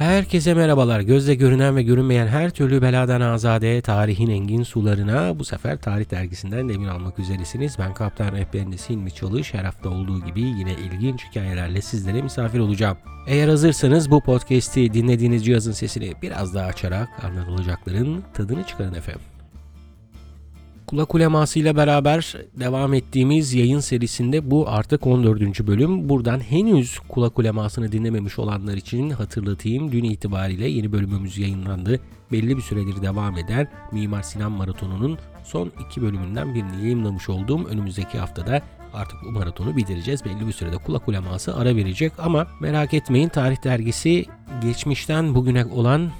Herkese merhabalar. Gözle görünen ve görünmeyen her türlü beladan azade tarihin engin sularına bu sefer Tarih Dergisi'nden demin almak üzeresiniz. Ben Kaptan Rehberiniz Hilmi Çalış. Her hafta olduğu gibi yine ilginç hikayelerle sizlere misafir olacağım. Eğer hazırsanız bu podcast'i dinlediğiniz cihazın sesini biraz daha açarak anlatılacakların tadını çıkarın efendim. Kulak uleması ile beraber devam ettiğimiz yayın serisinde bu artık 14. bölüm. Buradan henüz kulak ulemasını dinlememiş olanlar için hatırlatayım. Dün itibariyle yeni bölümümüz yayınlandı. Belli bir süredir devam eden Mimar Sinan Maratonu'nun son iki bölümünden birini yayınlamış olduğum önümüzdeki haftada artık bu maratonu bitireceğiz. Belli bir sürede kulak uleması ara verecek ama merak etmeyin tarih dergisi geçmişten bugüne olan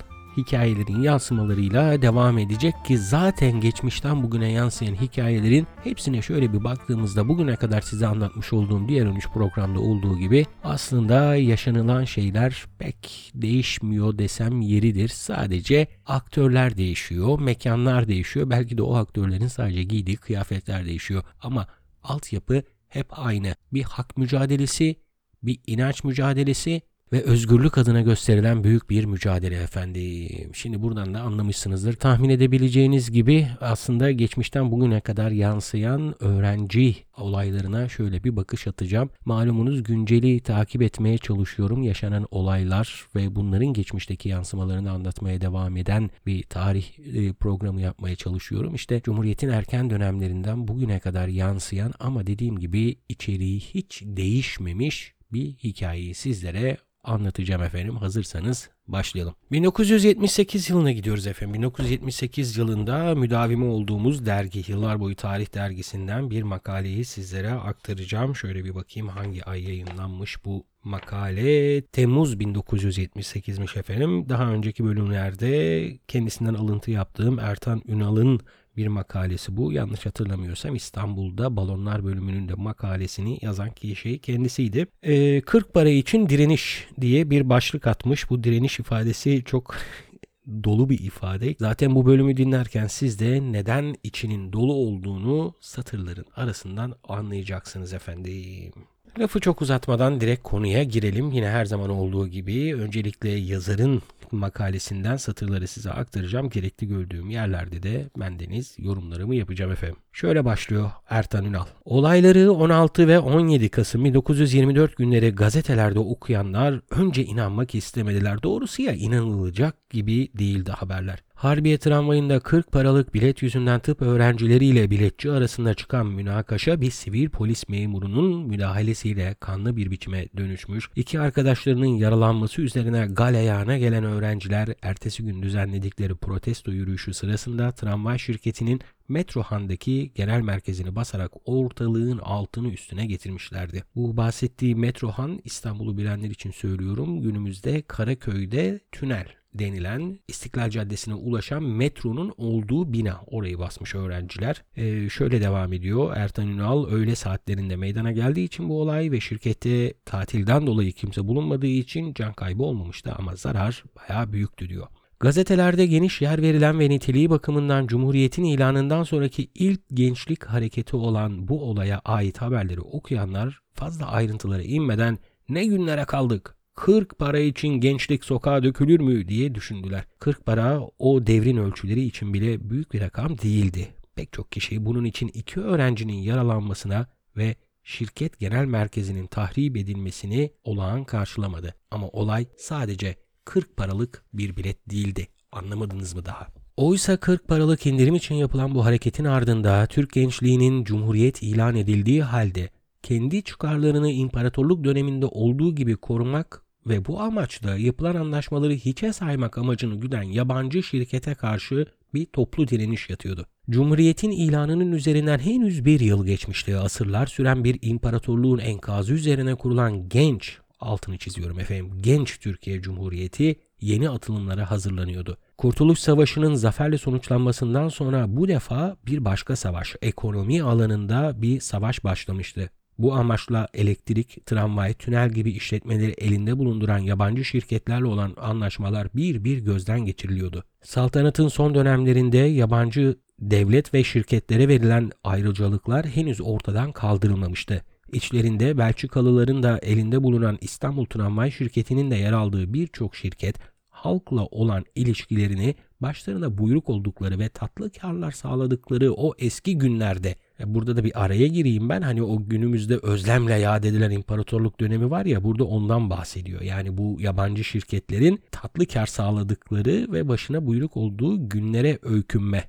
hikayelerin yansımalarıyla devam edecek ki zaten geçmişten bugüne yansıyan hikayelerin hepsine şöyle bir baktığımızda bugüne kadar size anlatmış olduğum diğer 13 programda olduğu gibi aslında yaşanılan şeyler pek değişmiyor desem yeridir. Sadece aktörler değişiyor, mekanlar değişiyor. Belki de o aktörlerin sadece giydiği kıyafetler değişiyor ama altyapı hep aynı. Bir hak mücadelesi, bir inanç mücadelesi ve özgürlük adına gösterilen büyük bir mücadele efendim. Şimdi buradan da anlamışsınızdır. Tahmin edebileceğiniz gibi aslında geçmişten bugüne kadar yansıyan öğrenci olaylarına şöyle bir bakış atacağım. Malumunuz günceli takip etmeye çalışıyorum. Yaşanan olaylar ve bunların geçmişteki yansımalarını anlatmaya devam eden bir tarih e, programı yapmaya çalışıyorum. İşte Cumhuriyet'in erken dönemlerinden bugüne kadar yansıyan ama dediğim gibi içeriği hiç değişmemiş bir hikayeyi sizlere anlatacağım efendim. Hazırsanız başlayalım. 1978 yılına gidiyoruz efendim. 1978 yılında müdavimi olduğumuz dergi Yıllar Boyu Tarih Dergisi'nden bir makaleyi sizlere aktaracağım. Şöyle bir bakayım hangi ay yayınlanmış bu makale. Temmuz 1978'miş efendim. Daha önceki bölümlerde kendisinden alıntı yaptığım Ertan Ünal'ın bir makalesi bu. Yanlış hatırlamıyorsam İstanbul'da balonlar bölümünün de makalesini yazan kişi kendisiydi. E, 40 para için direniş diye bir başlık atmış. Bu direniş ifadesi çok dolu bir ifade. Zaten bu bölümü dinlerken siz de neden içinin dolu olduğunu satırların arasından anlayacaksınız efendim. Lafı çok uzatmadan direkt konuya girelim. Yine her zaman olduğu gibi öncelikle yazarın makalesinden satırları size aktaracağım. Gerekli gördüğüm yerlerde de bendeniz yorumlarımı yapacağım efendim. Şöyle başlıyor Ertan Ünal. Olayları 16 ve 17 Kasım 1924 günleri gazetelerde okuyanlar önce inanmak istemediler. Doğrusu ya inanılacak gibi değildi haberler. Harbiye tramvayında 40 paralık bilet yüzünden tıp öğrencileriyle biletçi arasında çıkan münakaşa bir sivil polis memurunun müdahalesiyle kanlı bir biçime dönüşmüş. İki arkadaşlarının yaralanması üzerine galeyana gelen öğrenciler ertesi gün düzenledikleri protesto yürüyüşü sırasında tramvay şirketinin Metrohan'daki genel merkezini basarak ortalığın altını üstüne getirmişlerdi. Bu bahsettiği Metrohan İstanbul'u bilenler için söylüyorum günümüzde Karaköy'de tünel denilen İstiklal Caddesi'ne ulaşan metronun olduğu bina. Orayı basmış öğrenciler. Ee, şöyle devam ediyor. Ertan Ünal öğle saatlerinde meydana geldiği için bu olay ve şirkette tatilden dolayı kimse bulunmadığı için can kaybı olmamıştı ama zarar bayağı büyüktü diyor. Gazetelerde geniş yer verilen ve niteliği bakımından Cumhuriyet'in ilanından sonraki ilk gençlik hareketi olan bu olaya ait haberleri okuyanlar fazla ayrıntılara inmeden ne günlere kaldık 40 para için gençlik sokağa dökülür mü diye düşündüler. 40 para o devrin ölçüleri için bile büyük bir rakam değildi. Pek çok kişi bunun için iki öğrencinin yaralanmasına ve şirket genel merkezinin tahrip edilmesini olağan karşılamadı. Ama olay sadece 40 paralık bir bilet değildi. Anlamadınız mı daha? Oysa 40 paralık indirim için yapılan bu hareketin ardında Türk gençliğinin cumhuriyet ilan edildiği halde kendi çıkarlarını imparatorluk döneminde olduğu gibi korumak ve bu amaçla yapılan anlaşmaları hiçe saymak amacını güden yabancı şirkete karşı bir toplu direniş yatıyordu. Cumhuriyetin ilanının üzerinden henüz bir yıl geçmişti. Asırlar süren bir imparatorluğun enkazı üzerine kurulan genç, altını çiziyorum efendim, genç Türkiye Cumhuriyeti yeni atılımlara hazırlanıyordu. Kurtuluş Savaşı'nın zaferle sonuçlanmasından sonra bu defa bir başka savaş, ekonomi alanında bir savaş başlamıştı. Bu amaçla elektrik, tramvay, tünel gibi işletmeleri elinde bulunduran yabancı şirketlerle olan anlaşmalar bir bir gözden geçiriliyordu. Saltanatın son dönemlerinde yabancı devlet ve şirketlere verilen ayrıcalıklar henüz ortadan kaldırılmamıştı. İçlerinde Belçikalıların da elinde bulunan İstanbul Tramvay Şirketi'nin de yer aldığı birçok şirket halkla olan ilişkilerini başlarına buyruk oldukları ve tatlı karlar sağladıkları o eski günlerde burada da bir araya gireyim ben hani o günümüzde özlemle yad edilen imparatorluk dönemi var ya burada ondan bahsediyor. Yani bu yabancı şirketlerin tatlı kar sağladıkları ve başına buyruk olduğu günlere öykünme.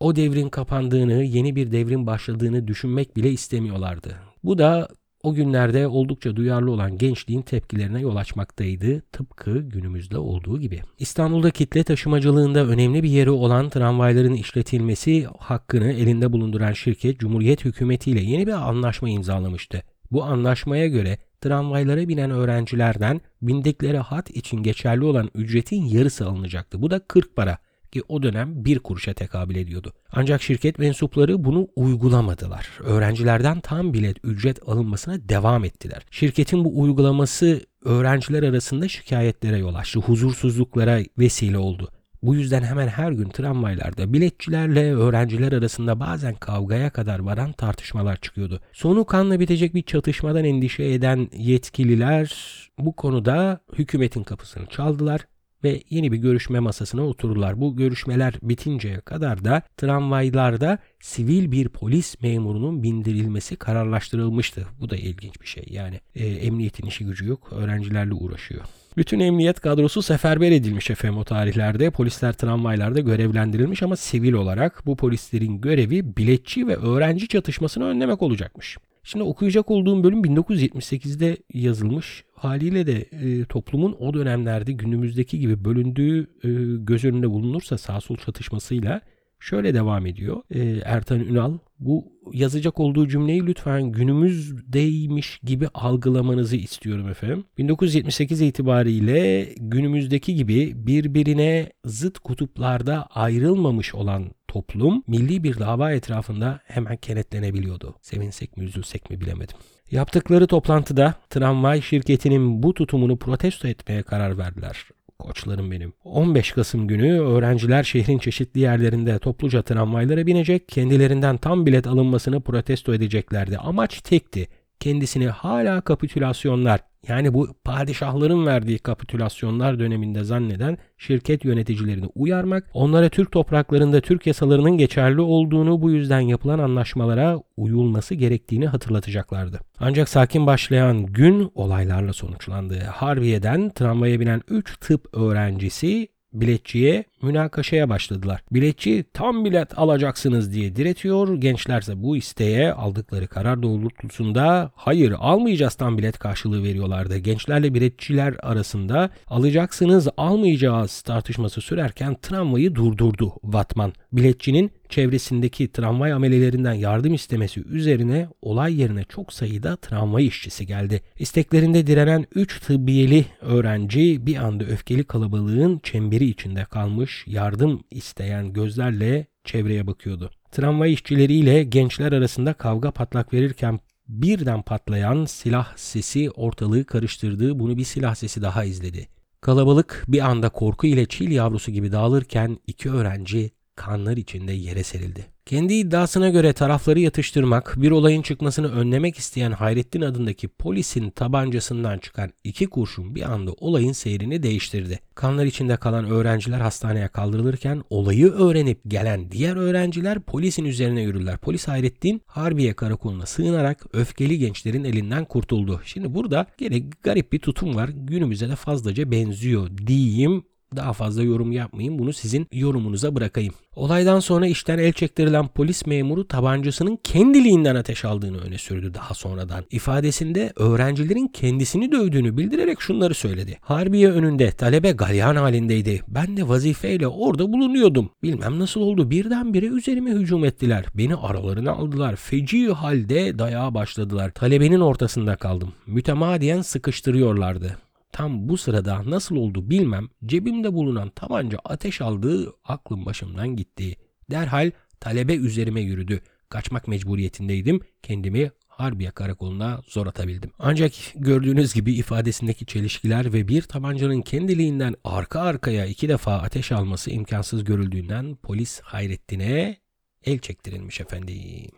O devrin kapandığını, yeni bir devrin başladığını düşünmek bile istemiyorlardı. Bu da o günlerde oldukça duyarlı olan gençliğin tepkilerine yol açmaktaydı tıpkı günümüzde olduğu gibi. İstanbul'da kitle taşımacılığında önemli bir yeri olan tramvayların işletilmesi hakkını elinde bulunduran şirket Cumhuriyet hükümeti ile yeni bir anlaşma imzalamıştı. Bu anlaşmaya göre tramvaylara binen öğrencilerden bindikleri hat için geçerli olan ücretin yarısı alınacaktı. Bu da 40 para ki o dönem bir kuruşa tekabül ediyordu. Ancak şirket mensupları bunu uygulamadılar. Öğrencilerden tam bilet ücret alınmasına devam ettiler. Şirketin bu uygulaması öğrenciler arasında şikayetlere yol açtı, huzursuzluklara vesile oldu. Bu yüzden hemen her gün tramvaylarda biletçilerle öğrenciler arasında bazen kavgaya kadar varan tartışmalar çıkıyordu. Sonu kanla bitecek bir çatışmadan endişe eden yetkililer bu konuda hükümetin kapısını çaldılar ve yeni bir görüşme masasına otururlar. Bu görüşmeler bitinceye kadar da tramvaylarda sivil bir polis memurunun bindirilmesi kararlaştırılmıştı. Bu da ilginç bir şey. Yani e, emniyetin işi gücü yok, öğrencilerle uğraşıyor. Bütün emniyet kadrosu seferber edilmiş efendim o tarihlerde. Polisler tramvaylarda görevlendirilmiş ama sivil olarak bu polislerin görevi biletçi ve öğrenci çatışmasını önlemek olacakmış. Şimdi okuyacak olduğum bölüm 1978'de yazılmış. Haliyle de e, toplumun o dönemlerde günümüzdeki gibi bölündüğü e, göz önünde bulunursa sağ sol çatışmasıyla şöyle devam ediyor. E, Ertan Ünal bu yazacak olduğu cümleyi lütfen günümüzdeymiş gibi algılamanızı istiyorum efendim. 1978 itibariyle günümüzdeki gibi birbirine zıt kutuplarda ayrılmamış olan toplum milli bir dava etrafında hemen kenetlenebiliyordu. Sevinsek mi üzülsek mi bilemedim. Yaptıkları toplantıda tramvay şirketinin bu tutumunu protesto etmeye karar verdiler. Koçlarım benim. 15 Kasım günü öğrenciler şehrin çeşitli yerlerinde topluca tramvaylara binecek, kendilerinden tam bilet alınmasını protesto edeceklerdi. Amaç tekti. Kendisini hala kapitülasyonlar yani bu padişahların verdiği kapitülasyonlar döneminde zanneden şirket yöneticilerini uyarmak, onlara Türk topraklarında Türk yasalarının geçerli olduğunu bu yüzden yapılan anlaşmalara uyulması gerektiğini hatırlatacaklardı. Ancak sakin başlayan gün olaylarla sonuçlandı. Harbiye'den tramvaya binen 3 tıp öğrencisi biletçiye münakaşaya başladılar. Biletçi tam bilet alacaksınız diye diretiyor. Gençlerse bu isteğe aldıkları karar doğrultusunda hayır almayacağız tam bilet karşılığı veriyorlardı. Gençlerle biletçiler arasında alacaksınız almayacağız tartışması sürerken tramvayı durdurdu Vatman. Biletçinin çevresindeki tramvay amelelerinden yardım istemesi üzerine olay yerine çok sayıda tramvay işçisi geldi. İsteklerinde direnen 3 tıbbiyeli öğrenci bir anda öfkeli kalabalığın çemberi içinde kalmış yardım isteyen gözlerle çevreye bakıyordu. Tramvay işçileriyle gençler arasında kavga patlak verirken birden patlayan silah sesi ortalığı karıştırdı. Bunu bir silah sesi daha izledi. Kalabalık bir anda korku ile çil yavrusu gibi dağılırken iki öğrenci kanlar içinde yere serildi. Kendi iddiasına göre tarafları yatıştırmak, bir olayın çıkmasını önlemek isteyen Hayrettin adındaki polisin tabancasından çıkan iki kurşun bir anda olayın seyrini değiştirdi. Kanlar içinde kalan öğrenciler hastaneye kaldırılırken olayı öğrenip gelen diğer öğrenciler polisin üzerine yürüdüler. Polis Hayrettin Harbiye karakoluna sığınarak öfkeli gençlerin elinden kurtuldu. Şimdi burada gene garip bir tutum var. Günümüze de fazlaca benziyor diyeyim. Daha fazla yorum yapmayayım. Bunu sizin yorumunuza bırakayım. Olaydan sonra işten el çektirilen polis memuru tabancasının kendiliğinden ateş aldığını öne sürdü daha sonradan. İfadesinde öğrencilerin kendisini dövdüğünü bildirerek şunları söyledi. Harbiye önünde talebe galyan halindeydi. Ben de vazifeyle orada bulunuyordum. Bilmem nasıl oldu birdenbire üzerime hücum ettiler. Beni aralarına aldılar. Feci halde dayağa başladılar. Talebenin ortasında kaldım. Mütemadiyen sıkıştırıyorlardı. Tam bu sırada nasıl oldu bilmem cebimde bulunan tabanca ateş aldığı aklım başımdan gitti. Derhal talebe üzerime yürüdü. Kaçmak mecburiyetindeydim. Kendimi Harbiye karakoluna zor atabildim. Ancak gördüğünüz gibi ifadesindeki çelişkiler ve bir tabancanın kendiliğinden arka arkaya iki defa ateş alması imkansız görüldüğünden polis Hayrettin'e el çektirilmiş efendim.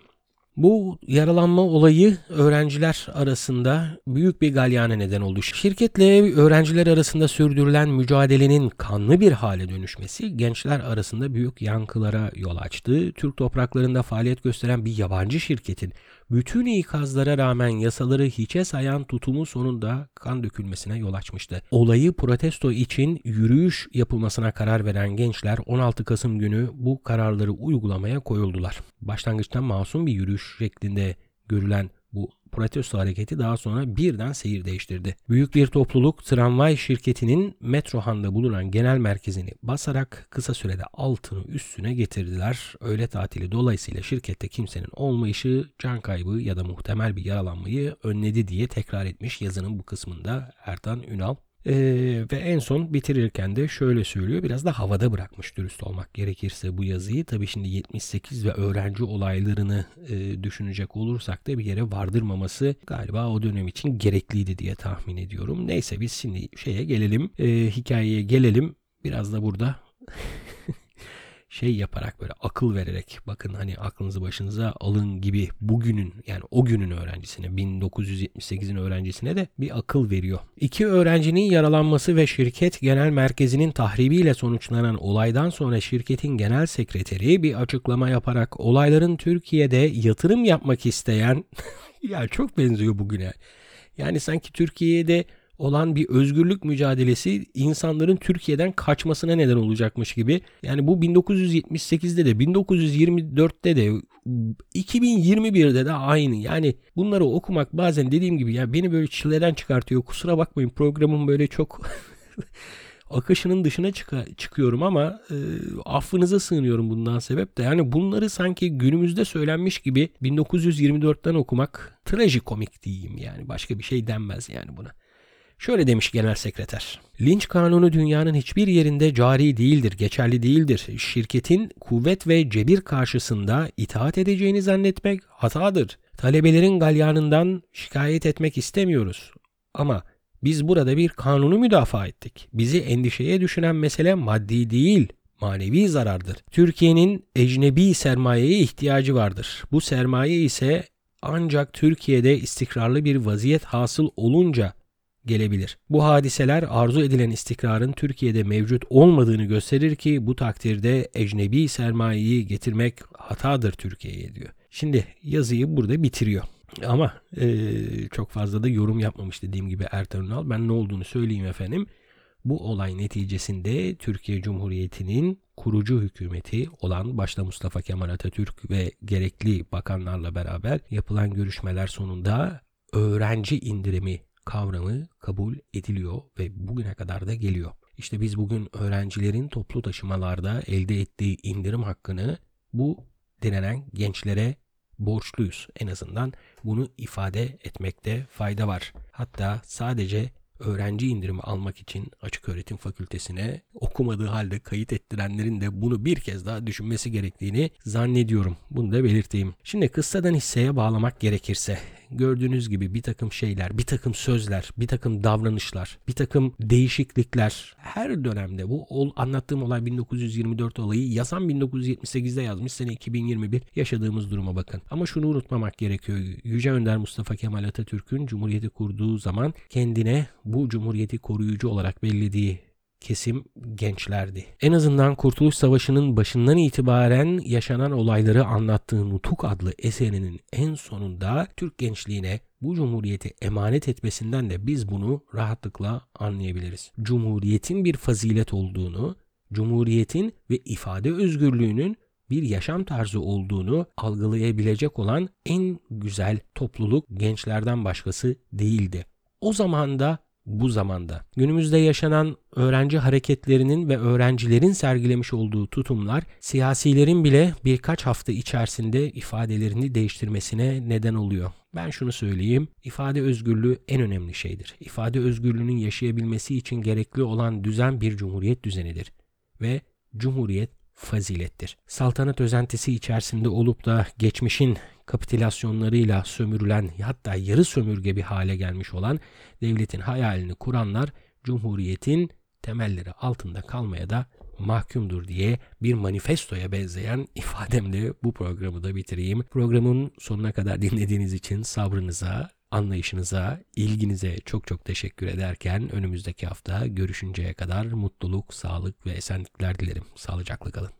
Bu yaralanma olayı öğrenciler arasında büyük bir galyana neden oldu. Şirketle öğrenciler arasında sürdürülen mücadelenin kanlı bir hale dönüşmesi gençler arasında büyük yankılara yol açtı. Türk topraklarında faaliyet gösteren bir yabancı şirketin bütün ikazlara rağmen yasaları hiçe sayan tutumu sonunda kan dökülmesine yol açmıştı. Olayı protesto için yürüyüş yapılmasına karar veren gençler 16 Kasım günü bu kararları uygulamaya koyuldular. Başlangıçta masum bir yürüyüş şeklinde görülen bu protesto hareketi daha sonra birden seyir değiştirdi. Büyük bir topluluk tramvay şirketinin Metrohan'da bulunan genel merkezini basarak kısa sürede altını üstüne getirdiler. Öğle tatili dolayısıyla şirkette kimsenin olmayışı can kaybı ya da muhtemel bir yaralanmayı önledi diye tekrar etmiş yazının bu kısmında Ertan Ünal. Ee, ve en son bitirirken de şöyle söylüyor. Biraz da havada bırakmış dürüst olmak gerekirse bu yazıyı. Tabii şimdi 78 ve öğrenci olaylarını e, düşünecek olursak da bir yere vardırmaması galiba o dönem için gerekliydi diye tahmin ediyorum. Neyse biz şimdi şeye gelelim. E, hikayeye gelelim. Biraz da burada şey yaparak böyle akıl vererek bakın hani aklınızı başınıza alın gibi bugünün yani o günün öğrencisine 1978'in öğrencisine de bir akıl veriyor. İki öğrencinin yaralanması ve şirket genel merkezinin tahribiyle sonuçlanan olaydan sonra şirketin genel sekreteri bir açıklama yaparak olayların Türkiye'de yatırım yapmak isteyen ya çok benziyor bugüne. Yani sanki Türkiye'de olan bir özgürlük mücadelesi insanların Türkiye'den kaçmasına neden olacakmış gibi. Yani bu 1978'de de 1924'te de 2021'de de aynı. Yani bunları okumak bazen dediğim gibi ya beni böyle çileden çıkartıyor. Kusura bakmayın programım böyle çok akışının dışına çık- çıkıyorum ama e, affınıza sığınıyorum bundan sebep de. Yani bunları sanki günümüzde söylenmiş gibi 1924'ten okumak trajikomik diyeyim yani. Başka bir şey denmez yani buna. Şöyle demiş genel sekreter. Linç kanunu dünyanın hiçbir yerinde cari değildir, geçerli değildir. Şirketin kuvvet ve cebir karşısında itaat edeceğini zannetmek hatadır. Talebelerin galyanından şikayet etmek istemiyoruz. Ama biz burada bir kanunu müdafaa ettik. Bizi endişeye düşünen mesele maddi değil, manevi zarardır. Türkiye'nin ecnebi sermayeye ihtiyacı vardır. Bu sermaye ise ancak Türkiye'de istikrarlı bir vaziyet hasıl olunca gelebilir. Bu hadiseler arzu edilen istikrarın Türkiye'de mevcut olmadığını gösterir ki bu takdirde ecnebi sermayeyi getirmek hatadır Türkiye'ye diyor. Şimdi yazıyı burada bitiriyor. Ama e, çok fazla da yorum yapmamış dediğim gibi Ertan Ünal. Ben ne olduğunu söyleyeyim efendim. Bu olay neticesinde Türkiye Cumhuriyeti'nin kurucu hükümeti olan başta Mustafa Kemal Atatürk ve gerekli bakanlarla beraber yapılan görüşmeler sonunda öğrenci indirimi kavramı kabul ediliyor ve bugüne kadar da geliyor. İşte biz bugün öğrencilerin toplu taşımalarda elde ettiği indirim hakkını bu denenen gençlere borçluyuz. En azından bunu ifade etmekte fayda var. Hatta sadece öğrenci indirimi almak için açık öğretim fakültesine okumadığı halde kayıt ettirenlerin de bunu bir kez daha düşünmesi gerektiğini zannediyorum. Bunu da belirteyim. Şimdi kıssadan hisseye bağlamak gerekirse gördüğünüz gibi bir takım şeyler, bir takım sözler, bir takım davranışlar, bir takım değişiklikler her dönemde bu ol, anlattığım olay 1924 olayı yazan 1978'de yazmış sene 2021 yaşadığımız duruma bakın. Ama şunu unutmamak gerekiyor. Yüce Önder Mustafa Kemal Atatürk'ün Cumhuriyeti kurduğu zaman kendine bu Cumhuriyeti koruyucu olarak bellediği kesim gençlerdi. En azından Kurtuluş Savaşı'nın başından itibaren yaşanan olayları anlattığı Nutuk adlı eserinin en sonunda Türk gençliğine bu cumhuriyeti emanet etmesinden de biz bunu rahatlıkla anlayabiliriz. Cumhuriyetin bir fazilet olduğunu, cumhuriyetin ve ifade özgürlüğünün bir yaşam tarzı olduğunu algılayabilecek olan en güzel topluluk gençlerden başkası değildi. O zaman da bu zamanda. Günümüzde yaşanan öğrenci hareketlerinin ve öğrencilerin sergilemiş olduğu tutumlar siyasilerin bile birkaç hafta içerisinde ifadelerini değiştirmesine neden oluyor. Ben şunu söyleyeyim, ifade özgürlüğü en önemli şeydir. İfade özgürlüğünün yaşayabilmesi için gerekli olan düzen bir cumhuriyet düzenidir ve cumhuriyet fazilettir. Saltanat özentisi içerisinde olup da geçmişin kapitülasyonlarıyla sömürülen hatta yarı sömürge bir hale gelmiş olan devletin hayalini kuranlar Cumhuriyet'in temelleri altında kalmaya da mahkumdur diye bir manifestoya benzeyen ifademle bu programı da bitireyim. Programın sonuna kadar dinlediğiniz için sabrınıza, anlayışınıza, ilginize çok çok teşekkür ederken önümüzdeki hafta görüşünceye kadar mutluluk, sağlık ve esenlikler dilerim. Sağlıcakla kalın.